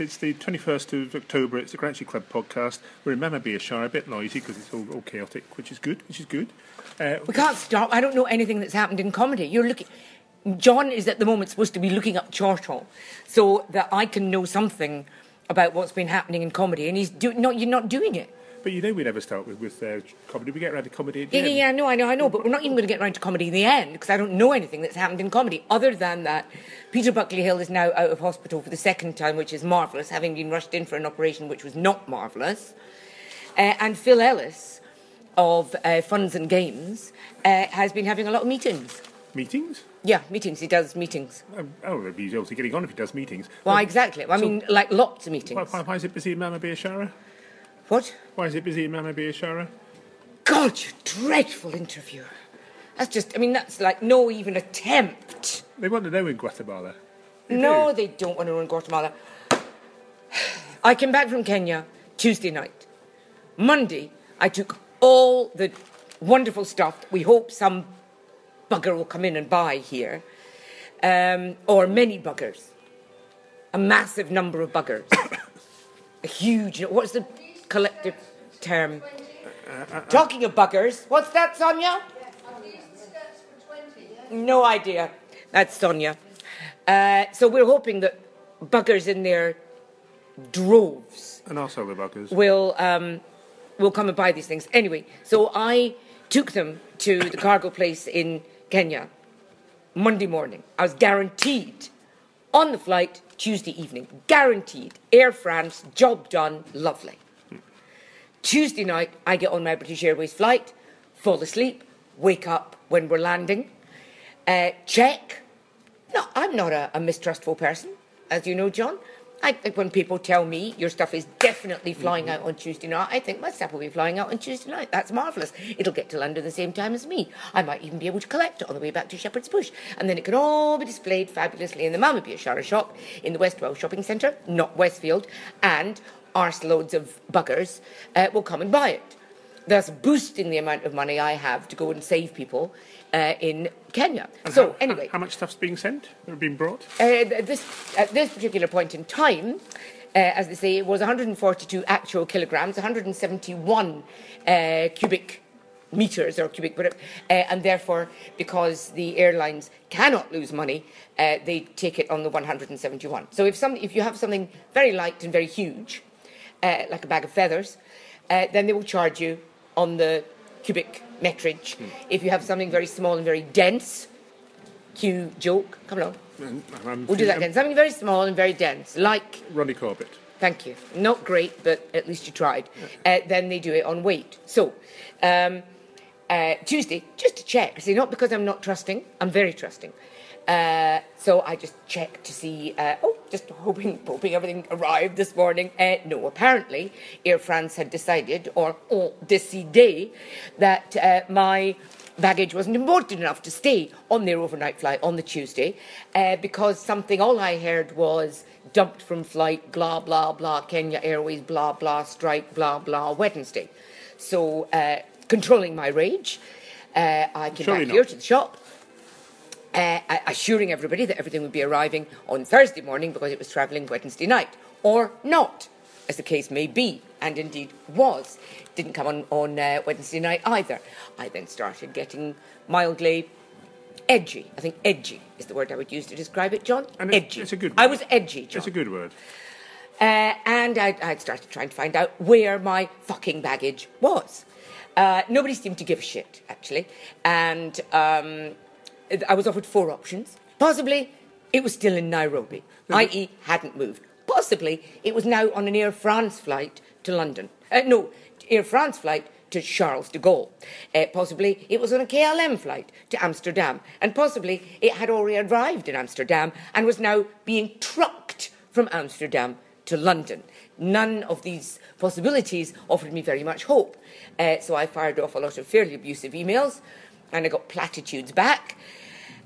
it's it's the 21st of October. It's the Grouchy Club podcast. We're in Mama Biashara, a bit noisy because it's all, all chaotic, which is good, which is good. Uh, We can't stop. I don't know anything that's happened in comedy. You're looking. John is at the moment supposed to be looking up Chortle so that I can know something about what's been happening in comedy, and he's do, not. You're not doing it. But you know we never start with, with uh, comedy. We get around to comedy at the Yeah, yeah, end. yeah, I know, I know, I know, but we're not even going to get round to comedy in the end because I don't know anything that's happened in comedy other than that Peter Buckley Hill is now out of hospital for the second time, which is marvellous, having been rushed in for an operation which was not marvellous. Uh, and Phil Ellis of uh, Funz and Gamez uh, has been having a lot of meetings. Meetings? Yeah, meetings. He does meetings. Um, oh, he's obviously getting on if he does meetings. Why Well, exactly? I so- mean, like lots of meetings. Why, why, why is it busy in Mama Biashara? What? Why is it busy in Mama Biashara? God, you dreadful interviewer. That's just, I mean, that's like no even attempt. They want to know in Guatemala. They No, do. they don't want to know in Guatemala. I came back from Kenya Tuesday night. Monday, I took all the wonderful stuff that we hope some bugger will come in and buy here, um, or many buggers, a massive number of buggers, a huge. What's the collective term? Talking of buggers, what's that, Sonia? No idea. That's Sonia. Uh, so we're hoping that buggers in their droves And also the buggers. will um, will come and buy these things. Anyway, so I took them to the cargo place in Kenya Monday morning. I was guaranteed on the flight Tuesday evening. Guaranteed. Air France, job done, lovely. Tuesday night, I get on my British Airways flight, fall asleep, wake up when we're landing, uh, check. No, I'm not a, a mistrustful person, as you know, John. I think when people tell me your stuff is definitely flying out on Tuesday night, I think my stuff will be flying out on Tuesday night. That's marvellous. It'll get to London the same time as me. I might even be able to collect it on the way back to Shepherd's Bush. And then it can all be displayed fabulously in the Mama Biashara shop in the West 12 shopping centre, not Westfield, and arseloads of buggers uh, will come and buy it thus boosting the amount of money I have to go and save people uh, in Kenya. And so how, anyway, how, much stuff's being sent or being brought? uh, this, at this particular point in time, uh, as they say, it was 142 actual kilograms, 171 uh, cubic meters or cubic, whatever, uh, and therefore, because the airlines cannot lose money, uh, they take it on the 171. So if some, if you have something very light and very huge, uh, like a bag of feathers, uh, then they will charge you on the cubic metrage. If you have something very small and very dense, cue joke, come along. Um, We'll do that um, again. Something very small and very dense, like, Ronnie Corbett. thank you. Not great, but at least you tried. Uh, then they do it on weight. So, um, uh, Tuesday, just to check. See, not because I'm not trusting, I'm very trusting. Uh, so I just checked to see. Uh, oh, just hoping, hoping everything arrived this morning. Uh, no, apparently Air France had decided, or ont décidé, that uh, my baggage wasn't important enough to stay on their overnight flight on the Tuesday, uh, because something. All I heard was dumped from flight, blah blah blah, Kenya Airways, blah blah, strike, blah blah, Wednesday. So, uh, controlling my rage, uh, I came Surely back here to the shop uh, assuring everybody that everything would be arriving on Thursday morning because it was travelling Wednesday night, or not, as the case may be, and indeed was. Didn't come on, on uh, Wednesday night either. I then started getting mildly edgy. I think edgy is the word I would use to describe it, John. And it's- edgy. it's a good word. I was edgy, John. It's a good word. Uh, and I, I'd started trying to find out where my fucking baggage was. Uh, nobody seemed to give a shit, actually. And um, I was offered four options. Possibly it was still in Nairobi, i.e., hadn't moved. Possibly it was now on an Air France flight to London. Uh, no, Air France flight to Charles de Gaulle. Uh, possibly it was on a KLM flight to Amsterdam. And possibly it had already arrived in Amsterdam and was now being trucked from Amsterdam to London. None of these possibilities offered me very much hope. Uh, so I fired off a lot of fairly abusive emails and I got platitudes back.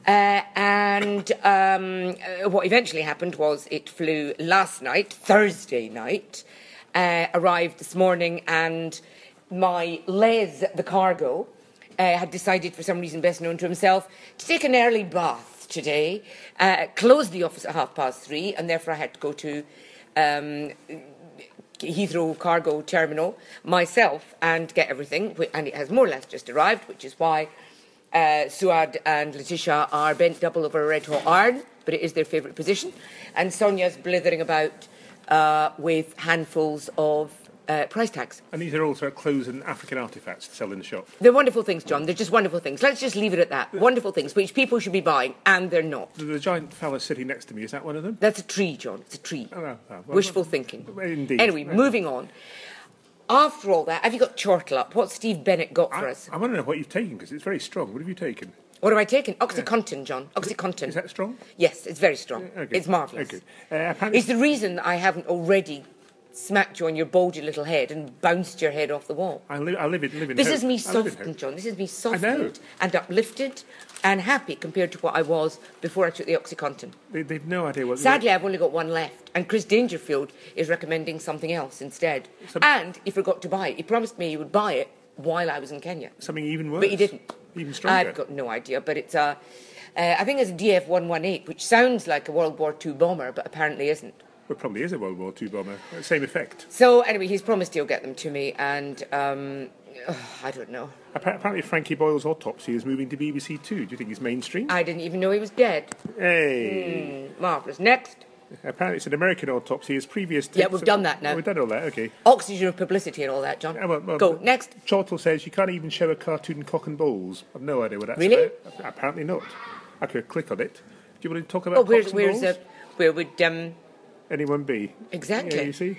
Uh, and um, uh, what eventually happened was it flew last night, Thursday night, uh, arrived this morning, and my Les, the cargo, uh, had decided, for some reason best known to himself, to take an early bath today, uh, closed the office at half past three, and therefore I had to go to um, Heathrow cargo terminal myself and get everything, and it has more or less just arrived, which is why uh, Suad and Letitia are bent double over a red hot iron, but it is their favourite position. And Sonia's blithering about uh, with handfuls of uh, price tags. And these are also clothes and African artefacts to sell in the shop. They're wonderful things, John. They're just wonderful things. Let's just leave it at that. Wonderful things, which people should be buying, and they're not. The, the giant fella sitting next to me, is that one of them? That's a tree, John. It's a tree. Oh, well, well, well, Wishful thinking. Indeed. Anyway, moving on. After all that, have you got chortle up? What's Steve Bennett got for I, us? I want to know what you've taken because it's very strong. What have you taken? What have I taken? Oxycontin, John. Oxycontin. Is that strong? Yes, it's very strong. Okay. It's marvellous. Okay. Uh, It's the reason I haven't already smacked you on your bulgy little head and bounced your head off the wall. I live, I live in, live in This hope. is me I live in softened. John. This is me softened and uplifted and happy compared to what I was before I took the Oxycontin. They, they've no idea what. Sadly, I've only got one left, and Chris Dangerfield is recommending something else instead. Some- and he forgot to buy it. He promised me he would buy it while I was in Kenya, something even worse. but he didn't. Even stronger. I've got no idea, but it's a. Uh, I think it's a DF-118, which sounds like a World War II bomber, but apparently isn't. Well, it probably is a World War II bomber. Uh, Same effect. So anyway, he's promised he'll get them to me, and um, ugh, I don't know. Apparently, Frankie Boyle's autopsy is moving to BBC Two. Do you think he's mainstream? I didn't even know he was dead. Hey. Marvelous. Next, Apparently, it's an American autopsy. His previous. Yeah, we've done that now. Oh, we've done all that. Okay. oxygen of publicity and all that, John. Uh, well, well, Go next. Chortle says you can't even show a cartoon cock and balls. I've no idea what that's Really? about. Apparently not. I could click on it. Do you want to talk about Oh, where's and where's balls? uh, where would um Anyone be? exactly? Yeah, you see?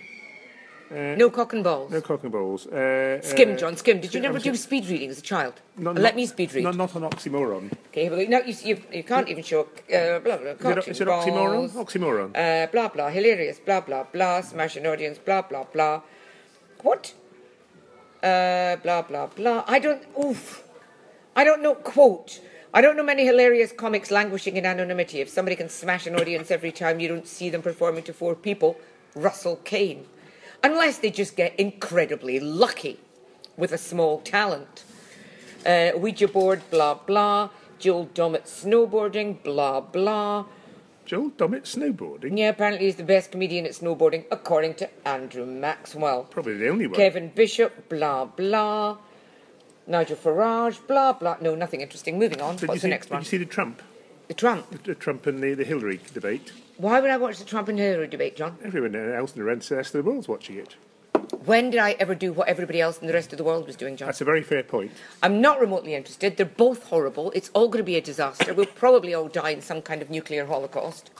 No cock and balls. No cock and balls. Uh, Skim, uh, John, skim. Did you never do speed reading as a child? not- Let not- me speed read. Not, not an oxymoron. Okay, here we go. No, you, you, you can't even show uh, blah blah. Is it, Cock is and it oxymoron? balls. Oxymoron. Uh, blah blah, hilarious, blah blah blah, smash an audience, blah blah blah. What? Uh, blah blah blah. I don't. Oof. I don't know. Quote. I don't know many hilarious comics languishing in anonymity. If somebody can smash an audience every time you don't see them performing to four people, Russell Kane. Unless they just get incredibly lucky with a small talent. Uh, Ouija board, blah blah. Joel Dommett snowboarding, blah blah. Joel Dommett snowboarding. Yeah, apparently he's the best comedian at snowboarding, according to Andrew Maxwell. Probably the only one. Kevin Bishop, blah blah. Nigel Farage, blah blah. No, nothing interesting. Moving on. Did What's see, the next one? did you see the Trump? The Trump. The Trump and the, the Hillary debate. Why would I watch the Trump and Hillary debate, John? Everyone else in the rest of the world's watching it. When did I ever do what everybody else in the rest of the world was doing, John? That's a very fair point. I'm not remotely interested. They're both horrible. It's all going to be a disaster. We'll probably all die in some kind of nuclear holocaust.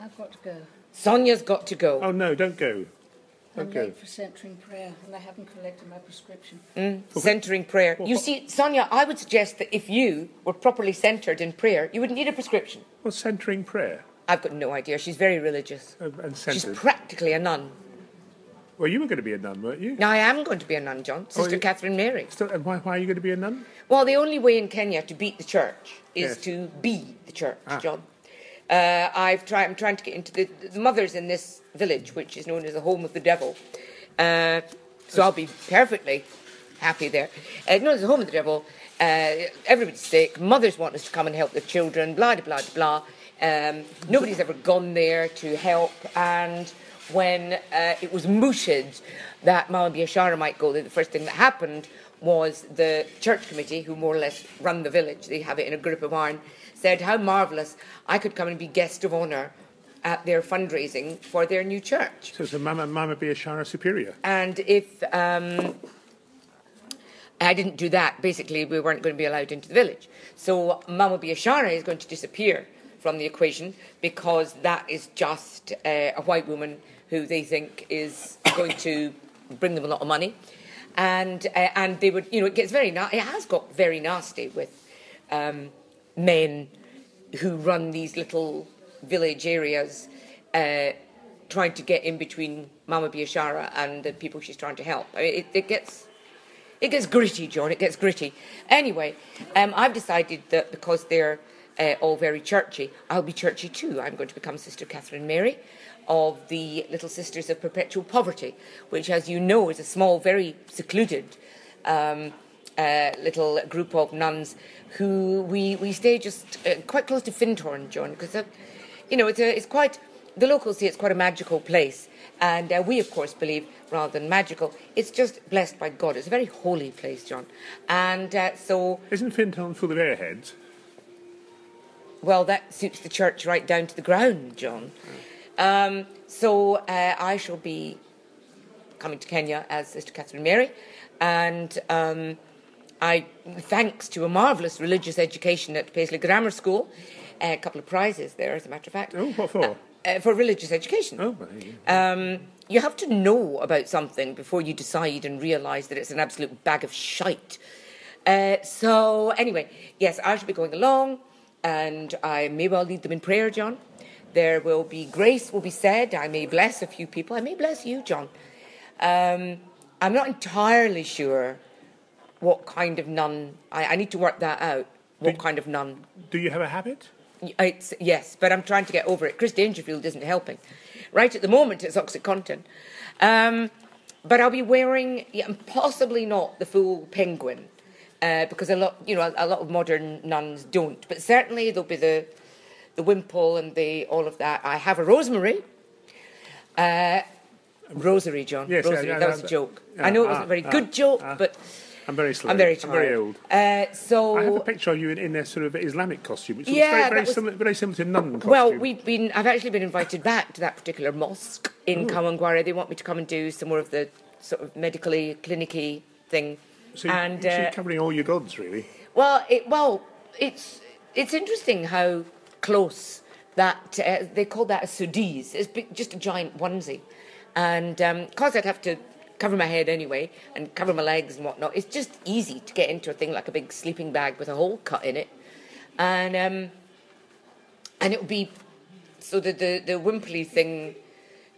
I've got to go. Sonia's got to go. Oh no, don't go. I'm Okay. late for centering prayer and I haven't collected my prescription. Mm, centering prayer. You see, Sonia, I would suggest that if you were properly centered in prayer, you wouldn't need a prescription. Well, centering prayer I've got no idea. She's very religious. uh, and She's centered. practically a nun. Well, you were going to be a nun, weren't you? Now, I am going to be a nun, John. Sister you- Catherine Mary. Still, and why, why are you going to be a nun? Well, the only way in Kenya to beat the church is Yes. to be the church, Ah. John. Uh, I've tried. I'm trying to get into the, the mothers in this village, which is known as the home of the devil. Uh, so I'll be perfectly happy there. Uh, known as the home of the devil. Uh, everybody's sick. Mothers want us to come and help their children. Blah blah blah blah. Um, nobody's ever gone there to help. And when uh, it was mooted that Mama Biashara might go there, the first thing that happened was the church committee, who more or less run the village, they have it in a grip of iron, said how marvellous I could come and be guest of honour at their fundraising for their new church. So it's a Mama, Mama Biashara superior. And if um, I didn't do that, basically we weren't going to be allowed into the village. So Mama Biashara is going to disappear from the equation because that is just uh, a white woman who they think is going to bring them a lot of money. And uh, and they would, you know, it gets very na- it has got very nasty with um, men who run these little village areas, uh, trying to get in between Mama Biashara and the people she's trying to help. I mean, it, it gets it gets gritty, John. It gets gritty. Anyway, um, I've decided that because they're uh, all very churchy, I'll be churchy too. I'm going to become Sister Catherine Mary of the Little Sisters of Perpetual Poverty, which, as you know, is a small, very secluded um, uh, little group of nuns who we, we stay just uh, quite close to Findhorn, John, because, uh, you know, it's, a, it's quite the locals see it's quite a magical place, and uh, we, of course, believe rather than magical, it's just blessed by God. It's a very holy place, John. And uh, so, Isn't Findhorn full of airheads? Well, that suits the church right down to the ground, John. Um, so uh, I shall be coming to Kenya as Sister Catherine Mary, and um, I, thanks to a marvellous religious education at Paisley Grammar School, a couple of prizes there, as a matter of fact. Oh, what for? Uh, for religious education. oh, well, there you. Um, you have to know about something before you decide and realise that it's an absolute bag of shite. Uh, so, anyway, yes, I shall be going along, and I may well lead them in prayer, John. There will be grace will be said. I may bless a few people. I may bless you, John. Um, I'm not entirely sure what kind of nun. I, I need to work that out. What Do- kind of nun Do you have a habit? it's, yes, but I'm trying to get over it. Chris Dangerfield isn't helping. Right at the moment, it's OxyContin. Um, but I'll be wearing, yeah, possibly not the full penguin, uh, because a lot, you know, a, a lot of modern nuns don't. But certainly there'll be the, the wimple and the all of that. I have a rosemary. Uh, rosary, John. Yes, rosary. yeah, that was a joke. yeah, I know it ah, wasn't a very ah, good joke, ah. but I'm very slow. I'm very I'm very old. Uh, so I have a picture of you in, in a sort of Islamic costume, which looks Yeah, very, very, was- similar, very similar to nun costume. Well, we've been. I've actually been invited back to that particular mosque in Kawangware. They want me to come and do some more of the sort of medically, clinicy thing. So and you're uh, covering all your gods, really. well, it, well, it's it's interesting how close that uh, they call that a sudis. It's just a giant onesie, and because I'd have to cover my head anyway and cover my legs and whatnot, it's just easy to get into a thing like a big sleeping bag with a hole cut in it, and um, and it would be so the the the wimply thing.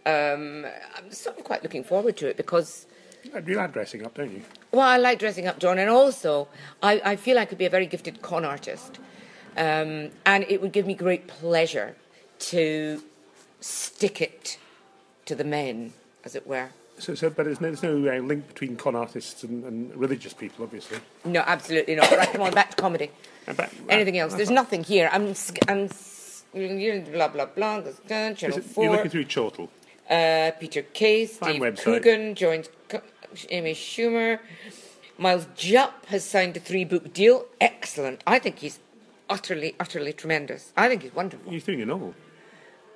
Um, I'm sort of quite looking forward to it because. You like dressing up, don't you? Well, I like dressing up, John, and also I, I feel I could be a very gifted con artist. Um, and it would give me great pleasure to stick it to the men, as it were. So, so but there's no, there's no uh, link between con artists and, and religious people, obviously. No, absolutely not. Right, come on, back to comedy. Anything else? There's nothing here. I'm, I'm, blah blah blah. Channel it- you're looking through Chortle. Uh, Peter Case, Fine Steve website. Coogan joins Co- Amy Schumer. Miles Jupp has signed a three book deal. Excellent. I think he's utterly, utterly tremendous. I think he's wonderful. He's doing a novel.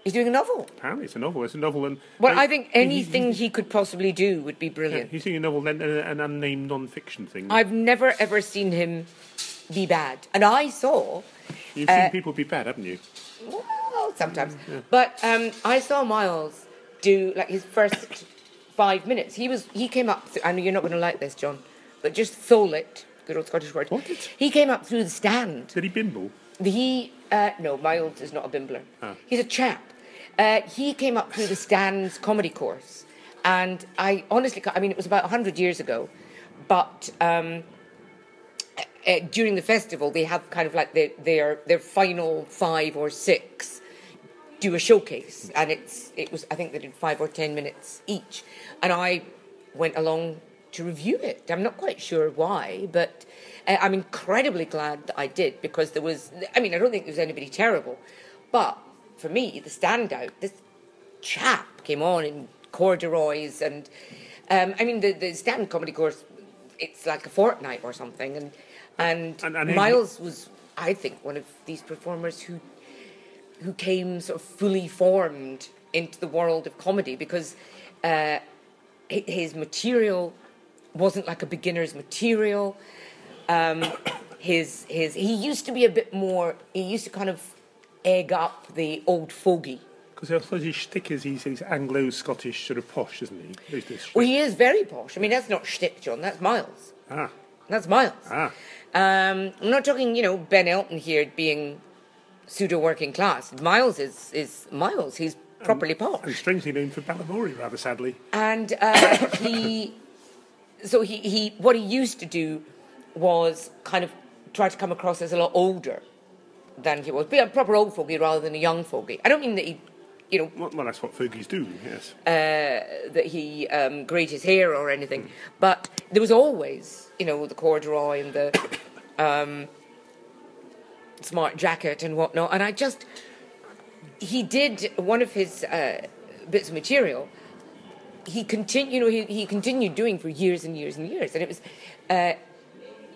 He's doing a novel. Apparently, it's a novel. It's a novel, and Well, uh, I think he- he- anything he could possibly do would be yeah, brilliant. he's doing a novel, then uh, an unnamed non-fiction thing. I've never ever seen him be bad. And I saw, You've uh, seen people be bad, haven't you? well, sometimes, but um, I saw Miles do like his first five minutes. He was he came up. Th- I know you're not going to like this, John, but just thole it. Good old Scottish word. What? He came up through the stand. Did he bimble? He uh, no, Miles is not a bimbler. Ah. He's a chap. Uh, he came up through the stands comedy course, and I honestly, I mean, it was about hundred years ago, but um, uh, during the festival they have kind of like their their their final five or six do a showcase, and it's it was I think they did five or ten minutes each, and I went along to review it. I'm not quite sure why, but uh, I'm incredibly glad that I did because there was. I mean, I don't think there was anybody terrible, but for me, the standout, this chap came on in corduroys, and um, I mean, the the stand comedy course, it's like a fortnight or something, and and, And- and Miles was, I think, one of these performers who who came sort of fully formed into the world of comedy because uh, his material wasn't like a beginner's material. Um, his his he used to be a bit more. He used to kind of egg up the old fogey. Because I suppose his shtick is he's, he's Anglo-Scottish sort of posh, isn't he? Well, he is very posh. I mean, that's not shtick, John. That's Miles. ah, That's Miles. ah. Um, I'm not talking, you know, Ben Elton here being pseudo working class. Miles is is Miles. He's properly posh. And strangely known for Balamory, rather sadly. and uh, he so he, he what he used to do was kind of try to come across as a lot older than he was be a proper old fogey rather than a young fogey i don't mean that he you know Well, well, that's what fogies do, yes. uh, that he um, grayed his hair or anything but there was always you know the corduroy and the um, smart jacket and whatnot and i just he did one of his uh, bits of material. He continued, you know, he, he continued doing for years and years and years, and it was. Uh,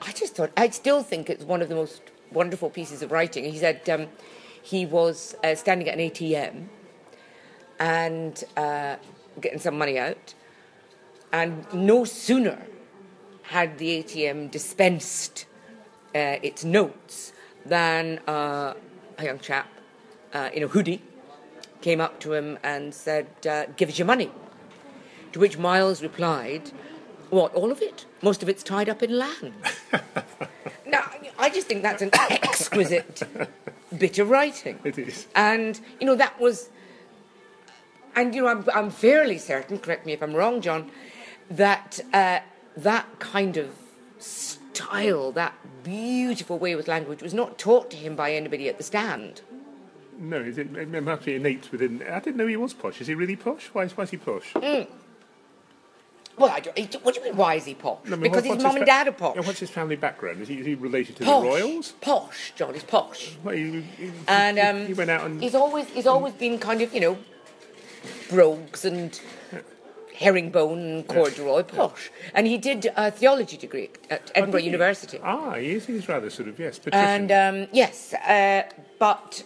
I just thought, I still think it's one of the most wonderful pieces of writing. He said um, he was uh, standing at an ATM and uh, getting some money out, and no sooner had the ATM dispensed uh, its notes than uh, a young chap uh, in a hoodie came up to him and said, uh, Give us your money. To which Miles replied, What, all of it? Most of it's tied up in land. now, I just think that's an exquisite bit of writing. It is. And, you know, that was. And, you know, I'm, I'm fairly certain, correct me if I'm wrong, John, that uh, that kind of style, that beautiful way with language, was not taught to him by anybody at the stand. No, is it, it must be innate within. I didn't know he was posh. Is he really posh? Why is, why is he posh? Well, I don't, what do you mean, why is he posh? No, I mean, because his mum and dad are posh. What's his family background? Is he, is he related to posh. the royals? Posh, John, he's posh. Well, he, he, And he- um, he went out and he's always he's always been kind of you know brogues and herringbone corduroy posh. And he did a theology degree at Edinburgh did he? University. ah, he is. He's rather sort of yes, patrician. And um, yes, uh, but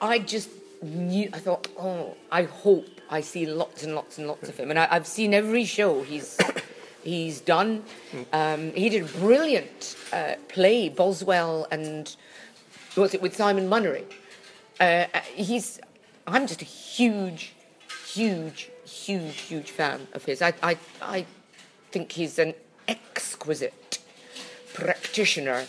I just knew. I thought, oh, I hope I see lots and lots and lots of him. And I, I've seen every show he's he's done. Um, he did a brilliant uh, play, Boswell, and what's it with Simon Munnery. Uh, uh, he's. I'm just a huge, huge, huge, huge fan of his. I, I, I think he's an exquisite practitioner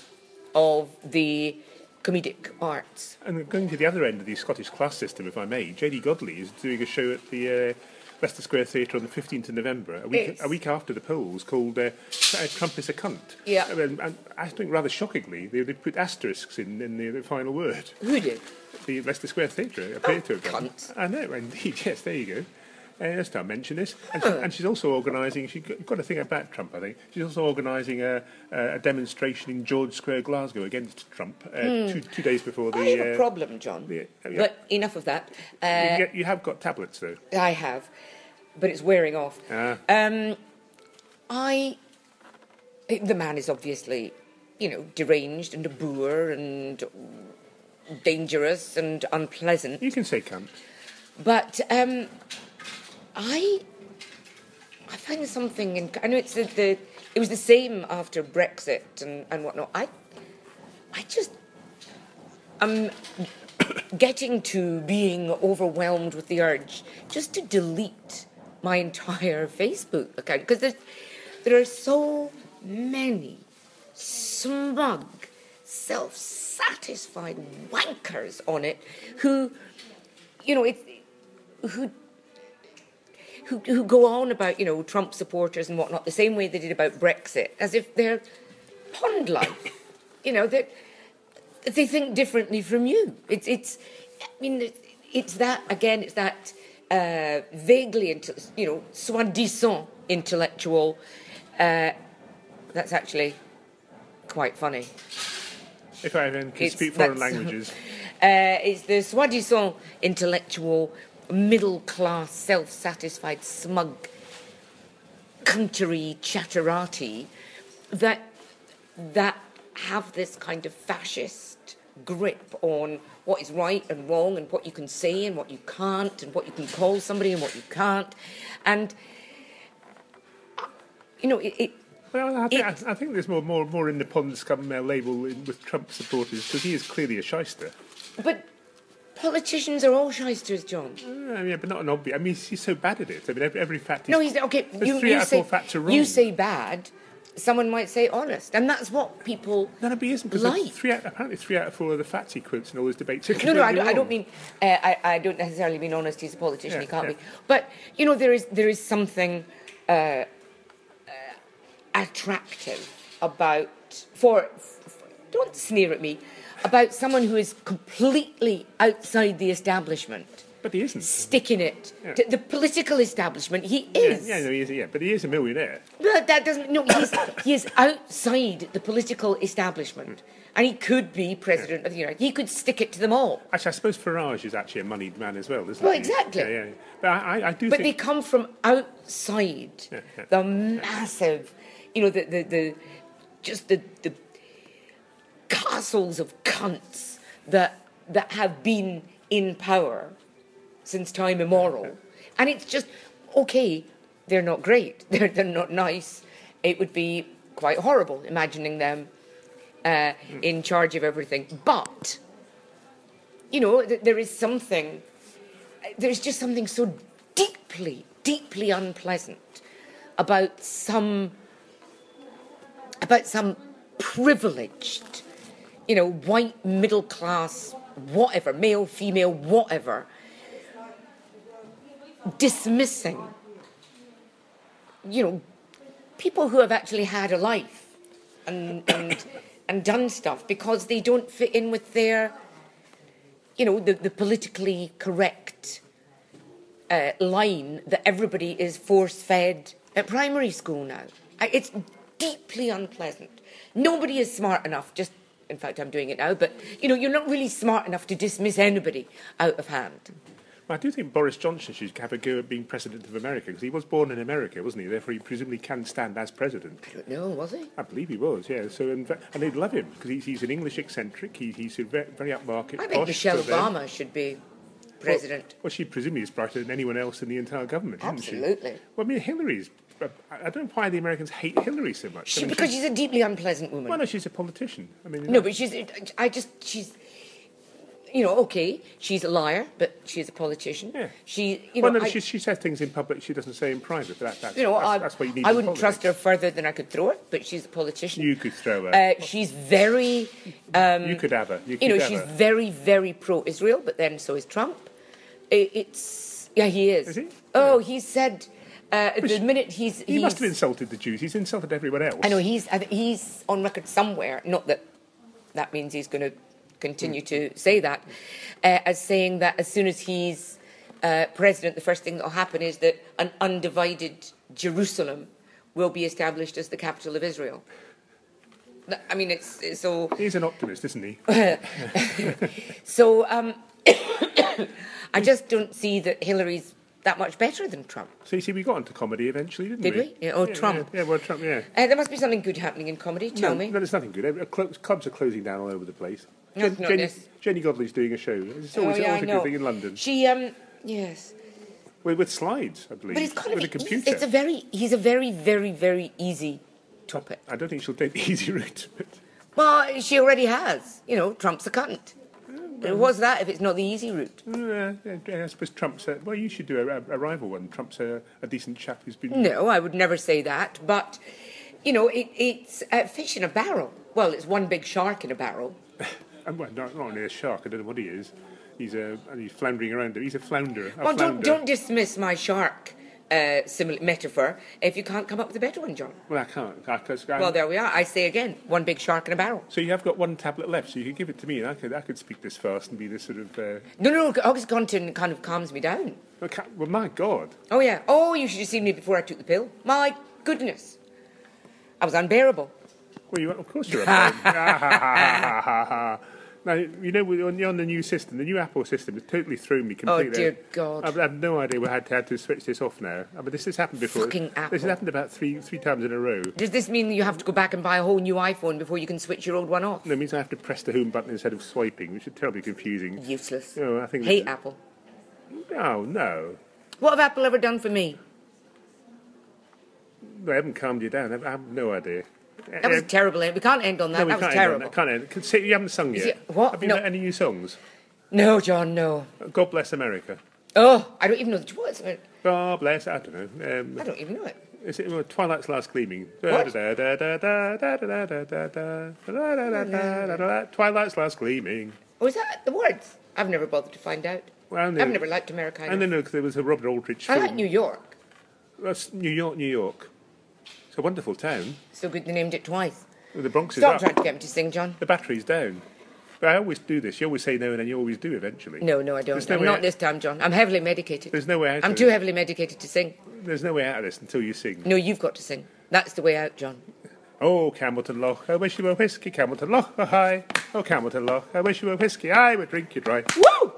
of the comedic arts. And going to the other end of the Scottish class system, if I may, Janey Godley is doing a show at the uh, Leicester Square Theatre on the 15th of November, a week, a week after the polls, called uh, Trump is a cunt. Yeah. And, and I think rather shockingly, they, they put asterisks in, in the, the final word. Who did? The Leicester Square Theatre appear to have done. cunt. I know, indeed, yes, there you go. Uh, just to mention this. And, she, and she's also organising, she's got, a thing about Trump, I think. She's also organising a, a, demonstration in George Square, Glasgow, against Trump, uh, two, two days before the. I have a uh, problem, John. the- oh, yeah. But enough of that. you, Uh, get, you have got tablets, though. I have, but it's wearing off. Ah. Um, I. The man is obviously, you know, deranged and a boor and dangerous and unpleasant. You can say cunt. But um, I, I find something in. I know it's the, the it was the same after Brexit and, and whatnot. I, I just, I'm getting to being overwhelmed with the urge just to delete my entire Facebook account because there are so many smug, self-satisfied wankers on it who, you know, it, who who, who go on about, you know, Trump supporters and whatnot, the same way they did about Brexit, as if they're pond life. you know, that they think differently from you. It's, it's I mean, it's that, again, it's that uh, vaguely, you know, soi-disant intellectual. Uh, that's actually quite funny. If I then can It's- speak foreign languages. Uh, it's the soi-disant intellectual, middle-class, self-satisfied, smug, country chatterati that that have this kind of fascist grip on what is right and wrong and what you can say and what you can't and what you can call somebody and what you can't and you know it, it Well, I think, I, I think there's more, more, more in the pond scum uh, label in, with Trump supporters because he is clearly a shyster. but politicians are all shysters john Uh, yeah, but not an obvious. I mean, he's, he's so bad at it. I mean, every, every fact. No, he's, okay. You, three you out of say four facts are you say bad. Someone might say honest, and that's what people No, no, but he isn't because like. three out, apparently three out of four of the facts he quotes in all his debates are No, no, I I don't mean. Uh, I, I don't necessarily mean honest. He's a politician. Yeah, he can't yeah. be. But you know, there is there is something uh, uh, attractive about for, for. Don't sneer at me about someone who is completely outside the establishment But he isn't. sticking it Yeah. to the political establishment. He is. yeah, no, he is, yeah, but he is a millionaire. But that doesn't. No, he's, he is outside the political establishment, and he could be president of the United. He could stick it to them all. Actually, I suppose Farage is actually a moneyed man as well, isn't Well, he? exactly. Yeah, yeah. But I, I- do But they come from outside Yeah, yeah. the massive, you know, the the, the just the the castles of cunts that that have been in power since time immemorial, and it's just okay. They're not great. They're they're not nice. It would be quite horrible imagining them uh, in charge of everything. But you know, th- there is something there's just something so deeply, deeply unpleasant about some about some privileged, you know, white middle class, whatever, male, female, whatever, dismissing, you know, people who have actually had a life and and and done stuff because they don't fit in with their you know, the, the politically correct uh, line that everybody is force fed at primary school now. It's deeply unpleasant. Nobody is smart enough, just, in fact, I'm doing it now, but, you know, you're not really smart enough to dismiss anybody out of hand. I do think Boris Johnson should have a go at being president of America because he was born in America, wasn't he? Therefore, he presumably can stand as president. I don't know, was he? I believe he was, yeah. So, in fact, and they'd love him because he's, he's an English eccentric. He, he's a very, very upmarket. I think Michelle. Obama should be president. Well, she presumably is brighter than anyone else in the entire government, isn't Absolutely. Well, I mean, Hillary's. I don't know why the Americans hate Hillary so much. I mean, because she's a deeply unpleasant woman. Well, no, she's a politician. I mean, No, but she's. I just. She's. You know, okay, she's a liar, but she's a politician. Yeah. She, you know, well, no, I, she, she says things in public she doesn't say in private. But that, that's, you know, that's, I, that's what you need. I wouldn't trust her further than I could throw her, but she's a politician. You could throw her. Uh, she's very, um, you could have her. You, you know, she's her. very, very pro-Israel, but then so is Trump. I it's yeah, he is. Is he? Oh, he said uh, the minute he's He must have insulted the Jews. He's insulted everyone else. I know he's he's on record somewhere. Not that that means he's going to continue to say that, uh, as saying that as soon as he's uh, president, the first thing that will happen is that an undivided Jerusalem will be established as the capital of Israel. I mean, it's, it's so. He's an optimist, isn't he? So um, I just don't see that Hillary's that much better than Trump. So you see, we got into comedy eventually, didn't Did we? we? Yeah, oh, Trump. Yeah, yeah, well, Trump, yeah. Uh, there must be something good happening in comedy. Tell no, me. No, there's nothing good. Uh, Clubs are closing down all over the place. No, Jen- not Jenny, this. Janey Godley's doing a show. It's Oh, always, yeah, always a good thing in London. She um yes, With, with slides, I believe. but it's got with be. a computer. It's a very. He's a very, very, very easy topic. I don't think she'll take the easy route. But Well, she already has. You know, Trump's a cunt. What's that if it's not the easy route? uh, I suppose Trump's. A, well, you should do a, a rival one. Trump's a, a decent chap who's been. No, I would never say that. But you know, it, it's a fish in a barrel. Well, it's one big shark in a barrel. And, well, not, not only a shark. I don't know what he is. He's a he's floundering around. He's a flounder. A Well, don't flounder. don't dismiss my shark uh, simil- metaphor if you can't come up with a better one, John. Well, I can't. I, 'cause I'm- Well, there we are. I say again, one big shark in a barrel. So you have got one tablet left, so you can give it to me, and I could I could speak this fast and be this sort of. Uh, No, no, OxyContin kind of calms me down. well, well, my God. Oh yeah. Oh, you should have seen me before I took the pill. My goodness, I was unbearable. Well, you, of course you're a Now, you know, on, the new system, the new Apple system has totally thrown me oh, completely. Oh dear God. I've, I've no idea we had to, had to switch this off now. Uh, I mean, this has happened before. Fucking Apple. This has happened about three three times in a row. Does this mean that you have to go back and buy a whole new iPhone before you can switch your old one off? No, it means I have to press the home button instead of swiping, which is terribly confusing. Useless. No, I think Hate Apple. Oh, no. What have Apple ever done for me? They haven't calmed you down. I have no idea. That was Uh, terrible. eh? We can't end on that. no, we that was can't end on terrible. that, Can't end. You haven't sung yet. it- what? Have you No. any new songs? No, John, no. God bless America. Oh, I don't even know the words. I God bless. I don't know. Um, don't even know it. Is it well, Twilight's Last Gleaming? Twilight's Last Gleaming. Oh, is that the words? I've never bothered to find out. Well. I've never liked America. And then because there was a Robert Aldrich I film. like New York. That's New York, New York. It's a wonderful town. So good they named it twice. The Bronx is Stop up. trying to get me to sing, John. The battery's down. But I always do this. You always say no, and then you always do eventually. No, no, I don't. There's no I'm way not out- this time, John. I'm heavily medicated. There's no way out. I'm of too this. heavily medicated to sing. There's no way out of this until you sing. No, you've got to sing. That's the way out, John. Oh, Campbeltown Loch, I wish you were whiskey, Campbeltown Loch, oh hi. Oh, Campbeltown Loch, I wish you were whiskey, I would drink you dry. Woo!